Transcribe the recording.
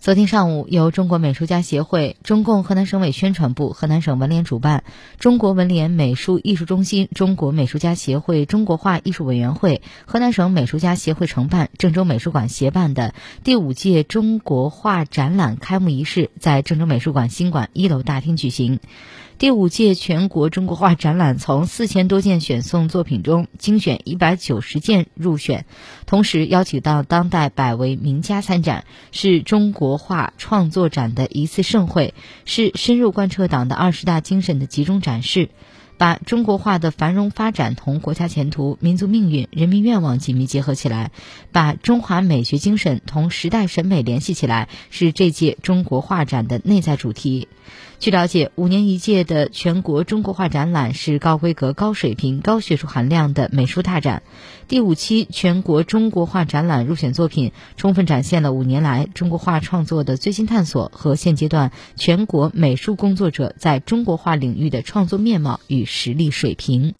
昨天上午，由中国美术家协会、中共河南省委宣传部、河南省文联主办，中国文联美术艺术中心、中国美术家协会中国画艺术委员会、河南省美术家协会承办、郑州美术馆协办的第五届中国画展览开幕仪式在郑州美术馆新馆一楼大厅举行。第五届全国中国画展览从四千多件选送作品中精选一百九十件入选，同时邀请到当代百位名家参展，是中国画创作展的一次盛会，是深入贯彻党的二十大精神的集中展示。把中国画的繁荣发展同国家前途、民族命运、人民愿望紧密结合起来，把中华美学精神同时代审美联系起来，是这届中国画展的内在主题。据了解，五年一届的全国中国画展览是高规格、高水平、高学术含量的美术大展。第五期全国中国画展览入选作品，充分展现了五年来中国画创作的最新探索和现阶段全国美术工作者在中国画领域的创作面貌与实力水平。